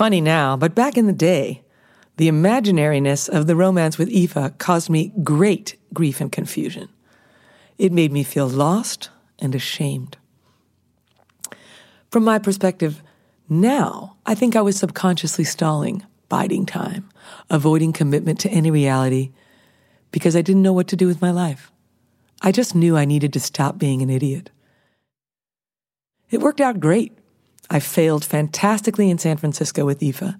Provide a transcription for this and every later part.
Funny now, but back in the day, the imaginariness of the romance with Eva caused me great grief and confusion. It made me feel lost and ashamed. From my perspective, now I think I was subconsciously stalling, biding time, avoiding commitment to any reality because I didn't know what to do with my life. I just knew I needed to stop being an idiot. It worked out great. I failed fantastically in San Francisco with Aoife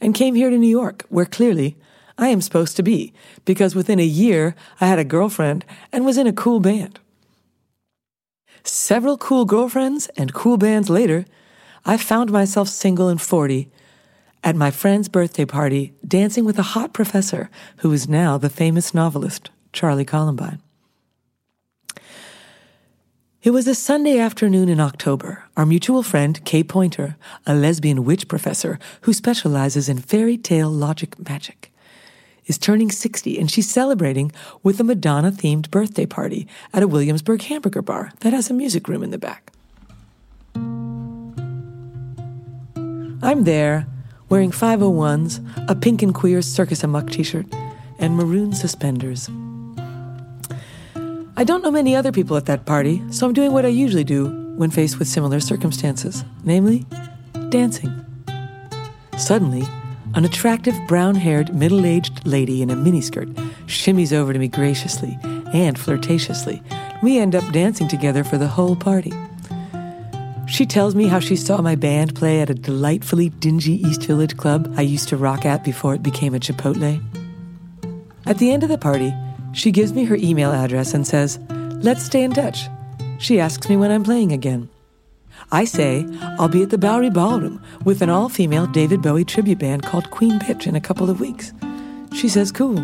and came here to New York, where clearly I am supposed to be, because within a year I had a girlfriend and was in a cool band. Several cool girlfriends and cool bands later, I found myself single and 40 at my friend's birthday party dancing with a hot professor who is now the famous novelist Charlie Columbine. It was a Sunday afternoon in October. Our mutual friend, Kay Pointer, a lesbian witch professor who specializes in fairy tale logic magic, is turning 60 and she's celebrating with a Madonna themed birthday party at a Williamsburg hamburger bar that has a music room in the back. I'm there, wearing 501s, a pink and queer Circus Amok t shirt, and maroon suspenders. I don't know many other people at that party, so I'm doing what I usually do when faced with similar circumstances, namely, dancing. Suddenly, an attractive brown haired, middle aged lady in a miniskirt shimmies over to me graciously and flirtatiously. We end up dancing together for the whole party. She tells me how she saw my band play at a delightfully dingy East Village club I used to rock at before it became a Chipotle. At the end of the party, she gives me her email address and says, Let's stay in touch. She asks me when I'm playing again. I say I'll be at the Bowery Ballroom with an all female David Bowie tribute band called Queen Bitch in a couple of weeks. She says, Cool.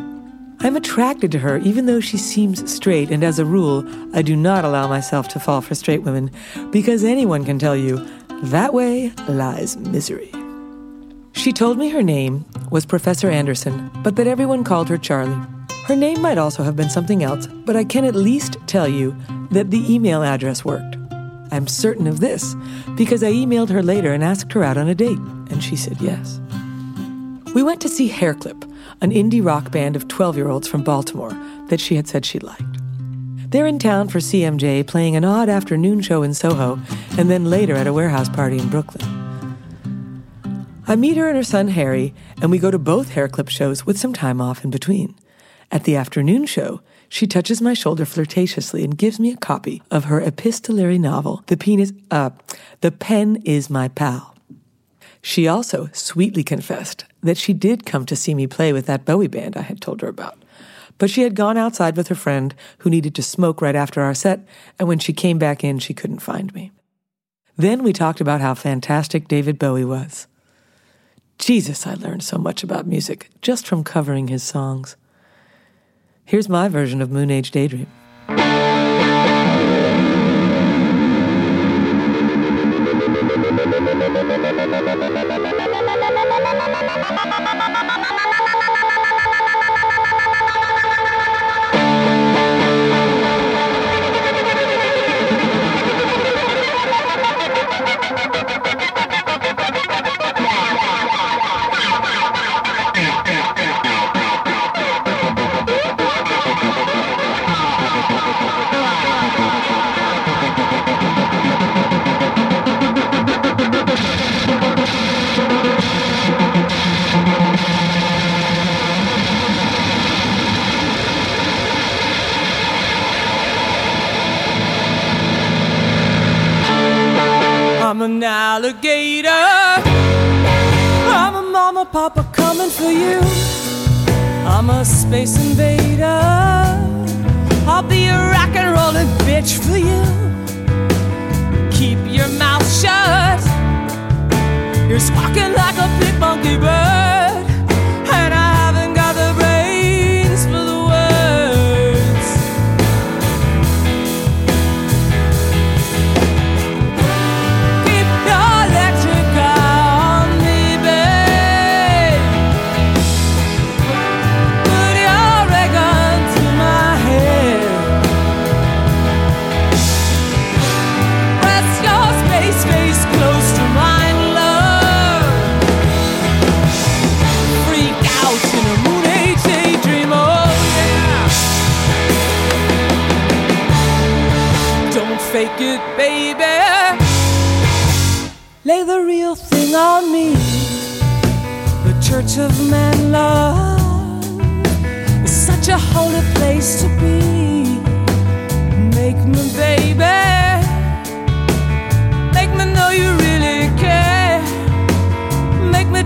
I'm attracted to her even though she seems straight, and as a rule, I do not allow myself to fall for straight women because anyone can tell you that way lies misery. She told me her name was Professor Anderson, but that everyone called her Charlie. Her name might also have been something else, but I can at least tell you that the email address worked. I'm certain of this because I emailed her later and asked her out on a date, and she said yes. We went to see Hairclip, an indie rock band of 12 year olds from Baltimore that she had said she liked. They're in town for CMJ, playing an odd afternoon show in Soho, and then later at a warehouse party in Brooklyn. I meet her and her son Harry, and we go to both Hairclip shows with some time off in between. At the afternoon show, she touches my shoulder flirtatiously and gives me a copy of her epistolary novel, The Penis, uh, The Pen is My Pal. She also sweetly confessed that she did come to see me play with that Bowie band I had told her about. But she had gone outside with her friend who needed to smoke right after our set, and when she came back in, she couldn't find me. Then we talked about how fantastic David Bowie was. Jesus, I learned so much about music just from covering his songs. Here's my version of Moon Age Daydream. papa coming for you. I'm a space invader. I'll be a rock and rolling bitch for you. Keep your mouth shut. You're squawking like a big monkey bird.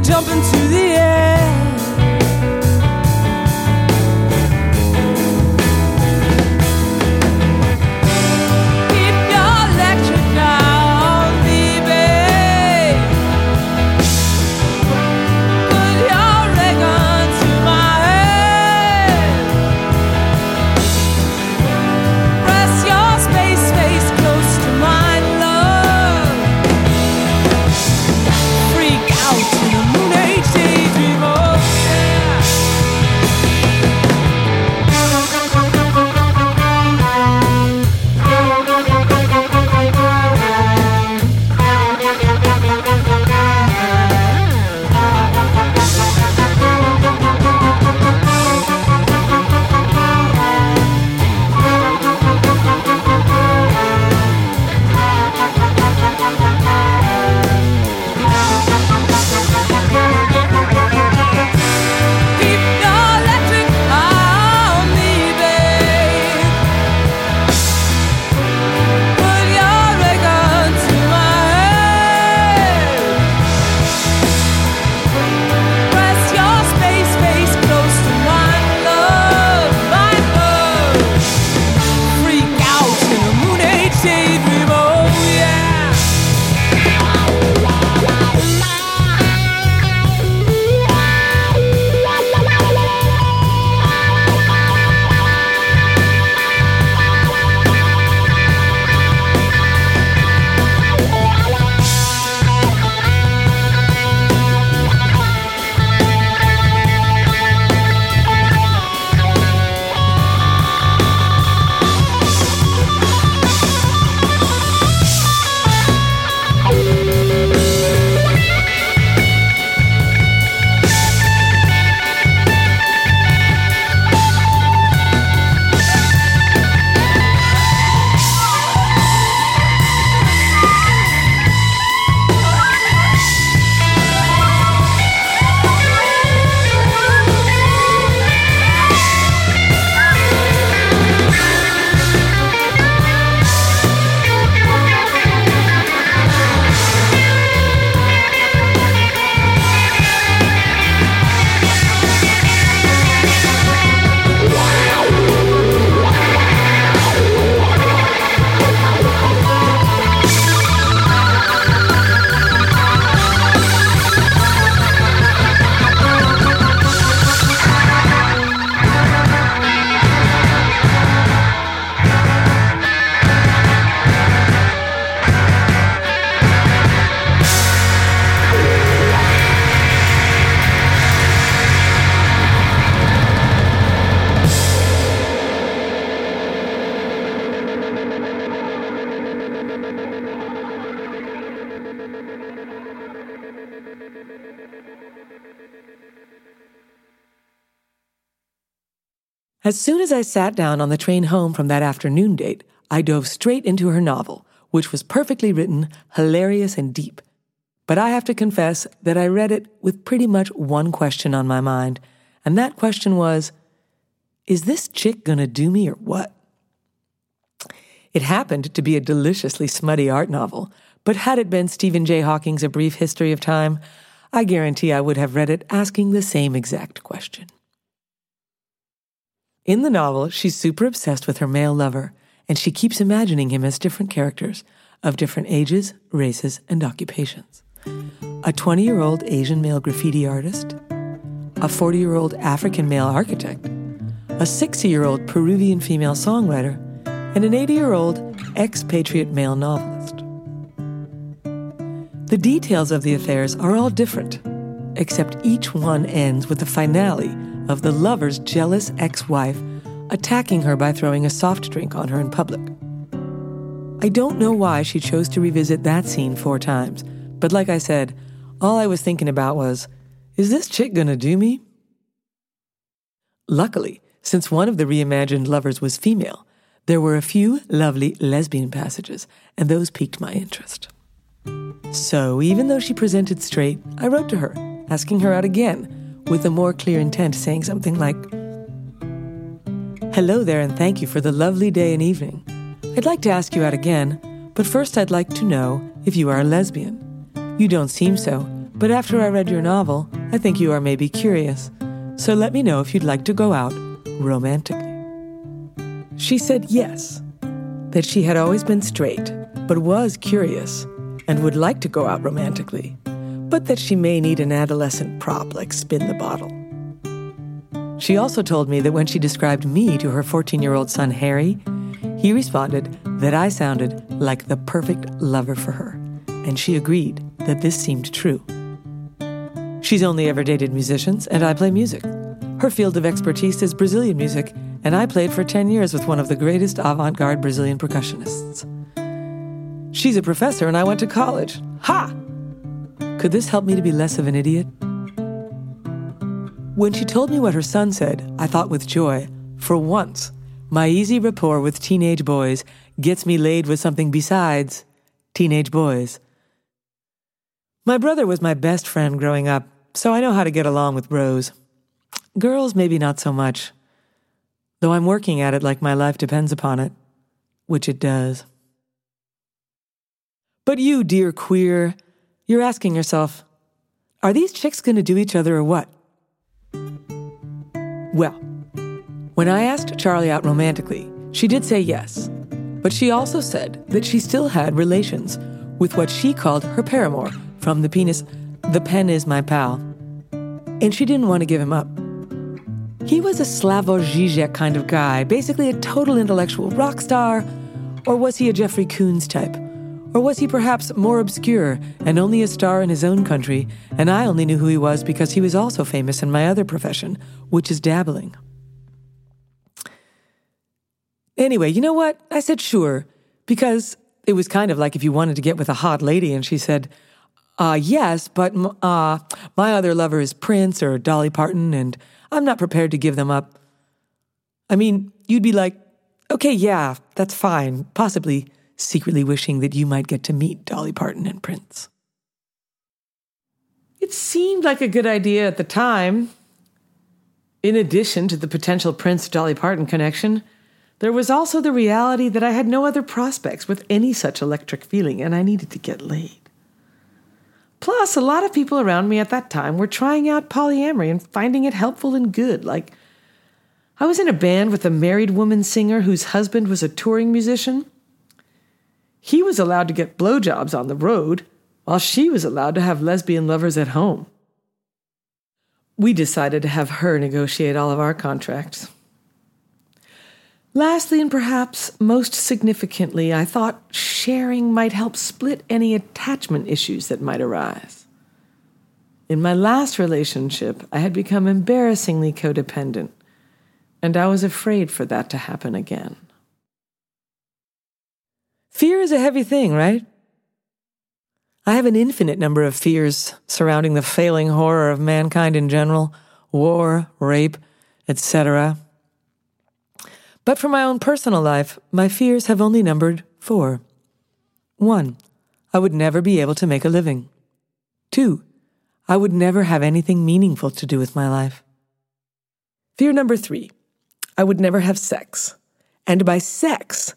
Jump into the air. As soon as I sat down on the train home from that afternoon date, I dove straight into her novel, which was perfectly written, hilarious, and deep. But I have to confess that I read it with pretty much one question on my mind, and that question was Is this chick gonna do me or what? It happened to be a deliciously smutty art novel, but had it been Stephen J. Hawking's A Brief History of Time, I guarantee I would have read it asking the same exact question. In the novel, she's super obsessed with her male lover, and she keeps imagining him as different characters of different ages, races, and occupations. A 20 year old Asian male graffiti artist, a 40 year old African male architect, a 60 year old Peruvian female songwriter, and an 80 year old expatriate male novelist. The details of the affairs are all different, except each one ends with a finale of the lover's jealous ex wife attacking her by throwing a soft drink on her in public. I don't know why she chose to revisit that scene four times, but like I said, all I was thinking about was is this chick gonna do me? Luckily, since one of the reimagined lovers was female, There were a few lovely lesbian passages, and those piqued my interest. So, even though she presented straight, I wrote to her, asking her out again, with a more clear intent, saying something like, Hello there, and thank you for the lovely day and evening. I'd like to ask you out again, but first I'd like to know if you are a lesbian. You don't seem so, but after I read your novel, I think you are maybe curious. So let me know if you'd like to go out romantically. She said yes, that she had always been straight, but was curious and would like to go out romantically, but that she may need an adolescent prop like Spin the Bottle. She also told me that when she described me to her 14 year old son Harry, he responded that I sounded like the perfect lover for her, and she agreed that this seemed true. She's only ever dated musicians, and I play music. Her field of expertise is Brazilian music, and I played for 10 years with one of the greatest avant garde Brazilian percussionists. She's a professor and I went to college. Ha! Could this help me to be less of an idiot? When she told me what her son said, I thought with joy, for once, my easy rapport with teenage boys gets me laid with something besides teenage boys. My brother was my best friend growing up, so I know how to get along with bros. Girls, maybe not so much, though I'm working at it like my life depends upon it, which it does. But you, dear queer, you're asking yourself, are these chicks going to do each other or what? Well, when I asked Charlie out romantically, she did say yes, but she also said that she still had relations with what she called her paramour from the penis, the pen is my pal, and she didn't want to give him up. He was a Slavoj Žižek kind of guy, basically a total intellectual rock star, or was he a Jeffrey Combs type? Or was he perhaps more obscure and only a star in his own country, and I only knew who he was because he was also famous in my other profession, which is dabbling? Anyway, you know what? I said sure, because it was kind of like if you wanted to get with a hot lady and she said, uh, yes, but uh, my other lover is Prince or Dolly Parton, and I'm not prepared to give them up. I mean, you'd be like, okay, yeah, that's fine, possibly secretly wishing that you might get to meet Dolly Parton and Prince. It seemed like a good idea at the time. In addition to the potential Prince Dolly Parton connection, there was also the reality that I had no other prospects with any such electric feeling and I needed to get laid. Plus, a lot of people around me at that time were trying out polyamory and finding it helpful and good. Like, I was in a band with a married woman singer whose husband was a touring musician. He was allowed to get blowjobs on the road, while she was allowed to have lesbian lovers at home. We decided to have her negotiate all of our contracts. Lastly, and perhaps most significantly, I thought sharing might help split any attachment issues that might arise. In my last relationship, I had become embarrassingly codependent, and I was afraid for that to happen again. Fear is a heavy thing, right? I have an infinite number of fears surrounding the failing horror of mankind in general war, rape, etc. But for my own personal life, my fears have only numbered four. One, I would never be able to make a living. Two, I would never have anything meaningful to do with my life. Fear number three, I would never have sex. And by sex,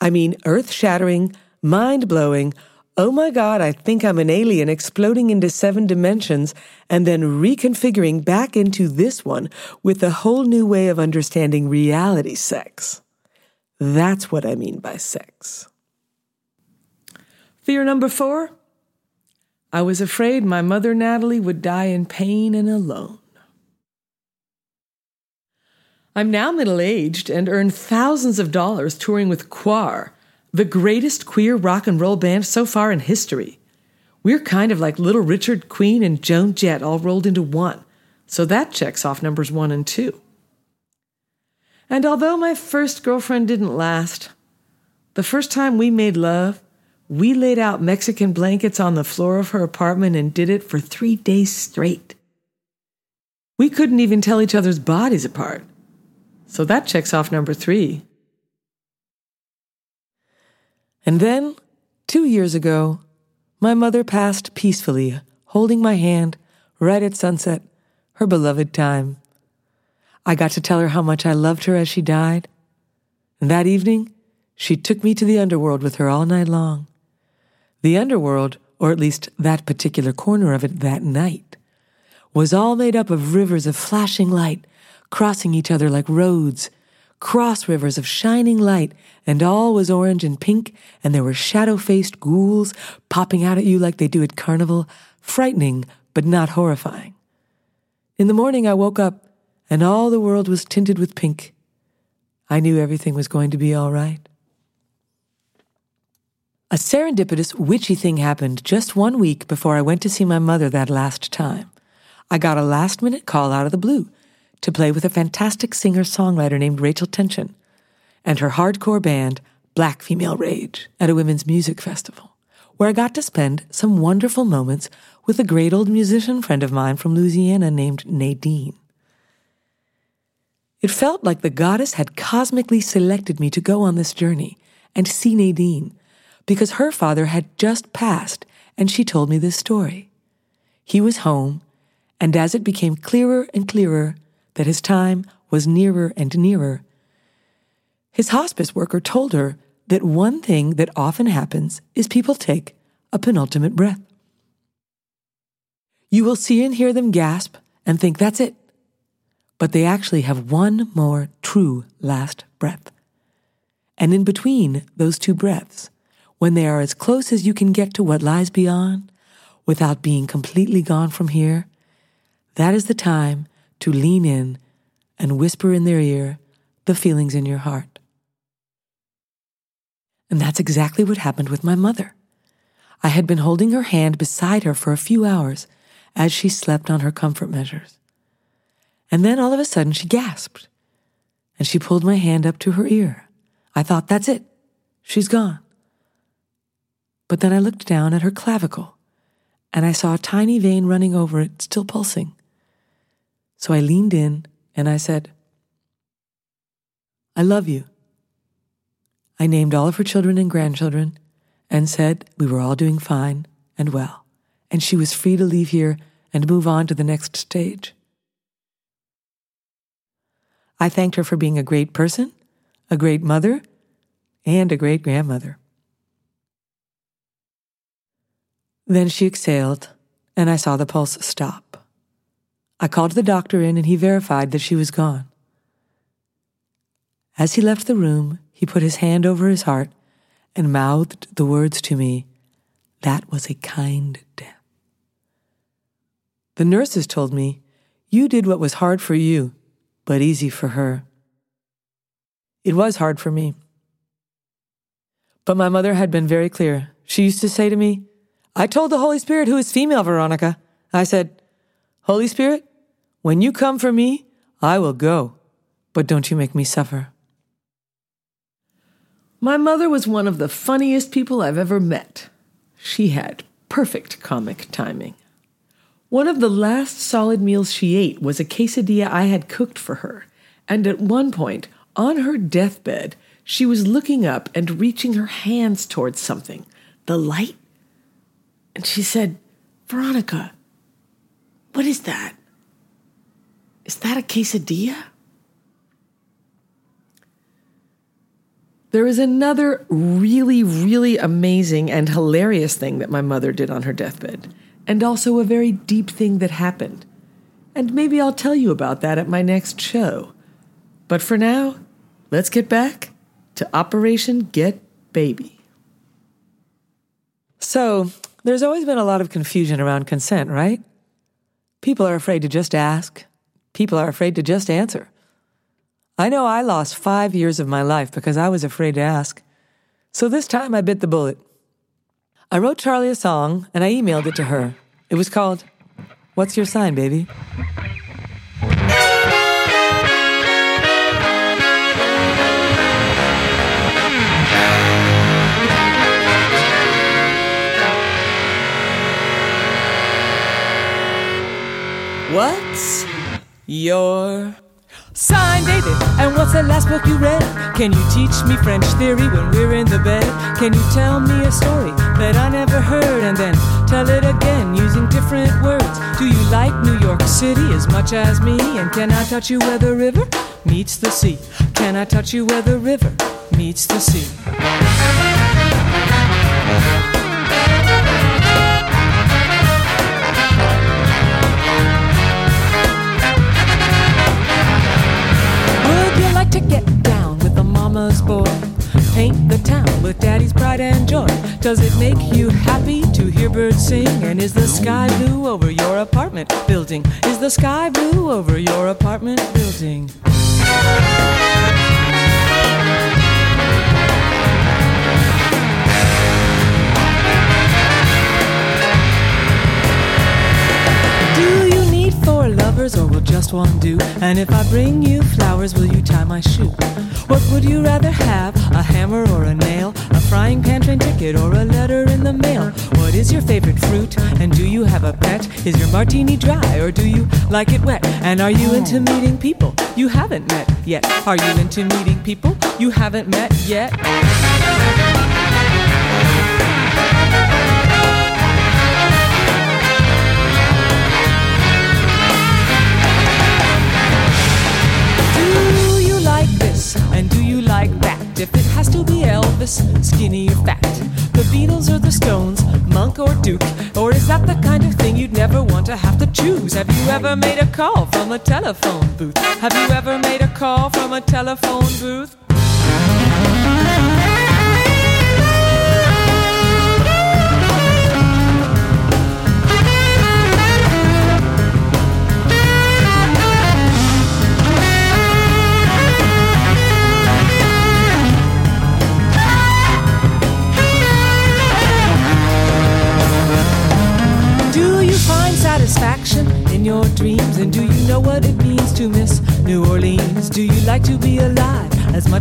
I mean, earth shattering, mind blowing, oh my God, I think I'm an alien exploding into seven dimensions and then reconfiguring back into this one with a whole new way of understanding reality sex. That's what I mean by sex. Fear number four I was afraid my mother Natalie would die in pain and alone. I'm now middle aged and earn thousands of dollars touring with Quar, the greatest queer rock and roll band so far in history. We're kind of like Little Richard, Queen, and Joan Jett all rolled into one, so that checks off numbers one and two. And although my first girlfriend didn't last, the first time we made love, we laid out Mexican blankets on the floor of her apartment and did it for three days straight. We couldn't even tell each other's bodies apart. So that checks off number three. And then, two years ago, my mother passed peacefully, holding my hand right at sunset, her beloved time. I got to tell her how much I loved her as she died. And that evening, she took me to the underworld with her all night long. The underworld, or at least that particular corner of it that night, was all made up of rivers of flashing light, crossing each other like roads, cross rivers of shining light, and all was orange and pink, and there were shadow faced ghouls popping out at you like they do at carnival, frightening but not horrifying. In the morning, I woke up and all the world was tinted with pink. I knew everything was going to be all right. A serendipitous, witchy thing happened just one week before I went to see my mother that last time. I got a last minute call out of the blue to play with a fantastic singer songwriter named Rachel Tension and her hardcore band, Black Female Rage, at a women's music festival, where I got to spend some wonderful moments with a great old musician friend of mine from Louisiana named Nadine. It felt like the goddess had cosmically selected me to go on this journey and see Nadine, because her father had just passed and she told me this story. He was home, and as it became clearer and clearer that his time was nearer and nearer, his hospice worker told her that one thing that often happens is people take a penultimate breath. You will see and hear them gasp and think that's it but they actually have one more true last breath. And in between those two breaths, when they are as close as you can get to what lies beyond, without being completely gone from here, that is the time to lean in and whisper in their ear the feelings in your heart. And that's exactly what happened with my mother. I had been holding her hand beside her for a few hours as she slept on her comfort measures. And then all of a sudden she gasped and she pulled my hand up to her ear. I thought, that's it. She's gone. But then I looked down at her clavicle and I saw a tiny vein running over it, still pulsing. So I leaned in and I said, I love you. I named all of her children and grandchildren and said we were all doing fine and well, and she was free to leave here and move on to the next stage. I thanked her for being a great person, a great mother, and a great grandmother. Then she exhaled, and I saw the pulse stop. I called the doctor in, and he verified that she was gone. As he left the room, he put his hand over his heart and mouthed the words to me That was a kind death. The nurses told me, You did what was hard for you but easy for her. It was hard for me. But my mother had been very clear. She used to say to me, I told the Holy Spirit who is female, Veronica. I said, Holy Spirit, when you come for me, I will go, but don't you make me suffer. My mother was one of the funniest people I've ever met. She had perfect comic timing. One of the last solid meals she ate was a quesadilla I had cooked for her, and at one point, on her deathbed, she was looking up and reaching her hands towards something, the light. And she said, Veronica, what is that? Is that a quesadilla? There is another really, really amazing and hilarious thing that my mother did on her deathbed and also a very deep thing that happened. And maybe I'll tell you about that at my next show. But for now, let's get back to Operation Get Baby. So, there's always been a lot of confusion around consent, right? People are afraid to just ask, people are afraid to just answer. I know I lost five years of my life because I was afraid to ask. So this time I bit the bullet. I wrote Charlie a song and I emailed it to her. It was called What's Your Sign, Baby? What's your Sign, Baby, and what's the last book you read? Can you teach me French theory when we're in the bed? Can you tell me a story that I never heard and then tell it again using different words? Do you like New York City as much as me? And can I touch you where the river meets the sea? Can I touch you where the river meets the sea? Pride and joy. Does it make you happy to hear birds sing? And is the sky blue over your apartment building? Is the sky blue over your apartment building? Or will just one do? And if I bring you flowers, will you tie my shoe? What would you rather have, a hammer or a nail? A frying pan train ticket or a letter in the mail? What is your favorite fruit? And do you have a pet? Is your martini dry or do you like it wet? And are you into meeting people you haven't met yet? Are you into meeting people you haven't met yet? And do you like that? If it has to be Elvis, skinny or fat? The Beatles or the Stones, Monk or Duke? Or is that the kind of thing you'd never want to have to choose? Have you ever made a call from a telephone booth? Have you ever made a call from a telephone booth?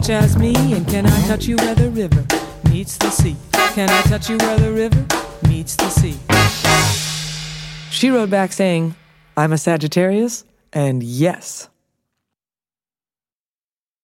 As as me? And can I touch you where the river meets the sea? Can I touch you where the river meets the sea? She wrote back saying, I'm a Sagittarius, and yes,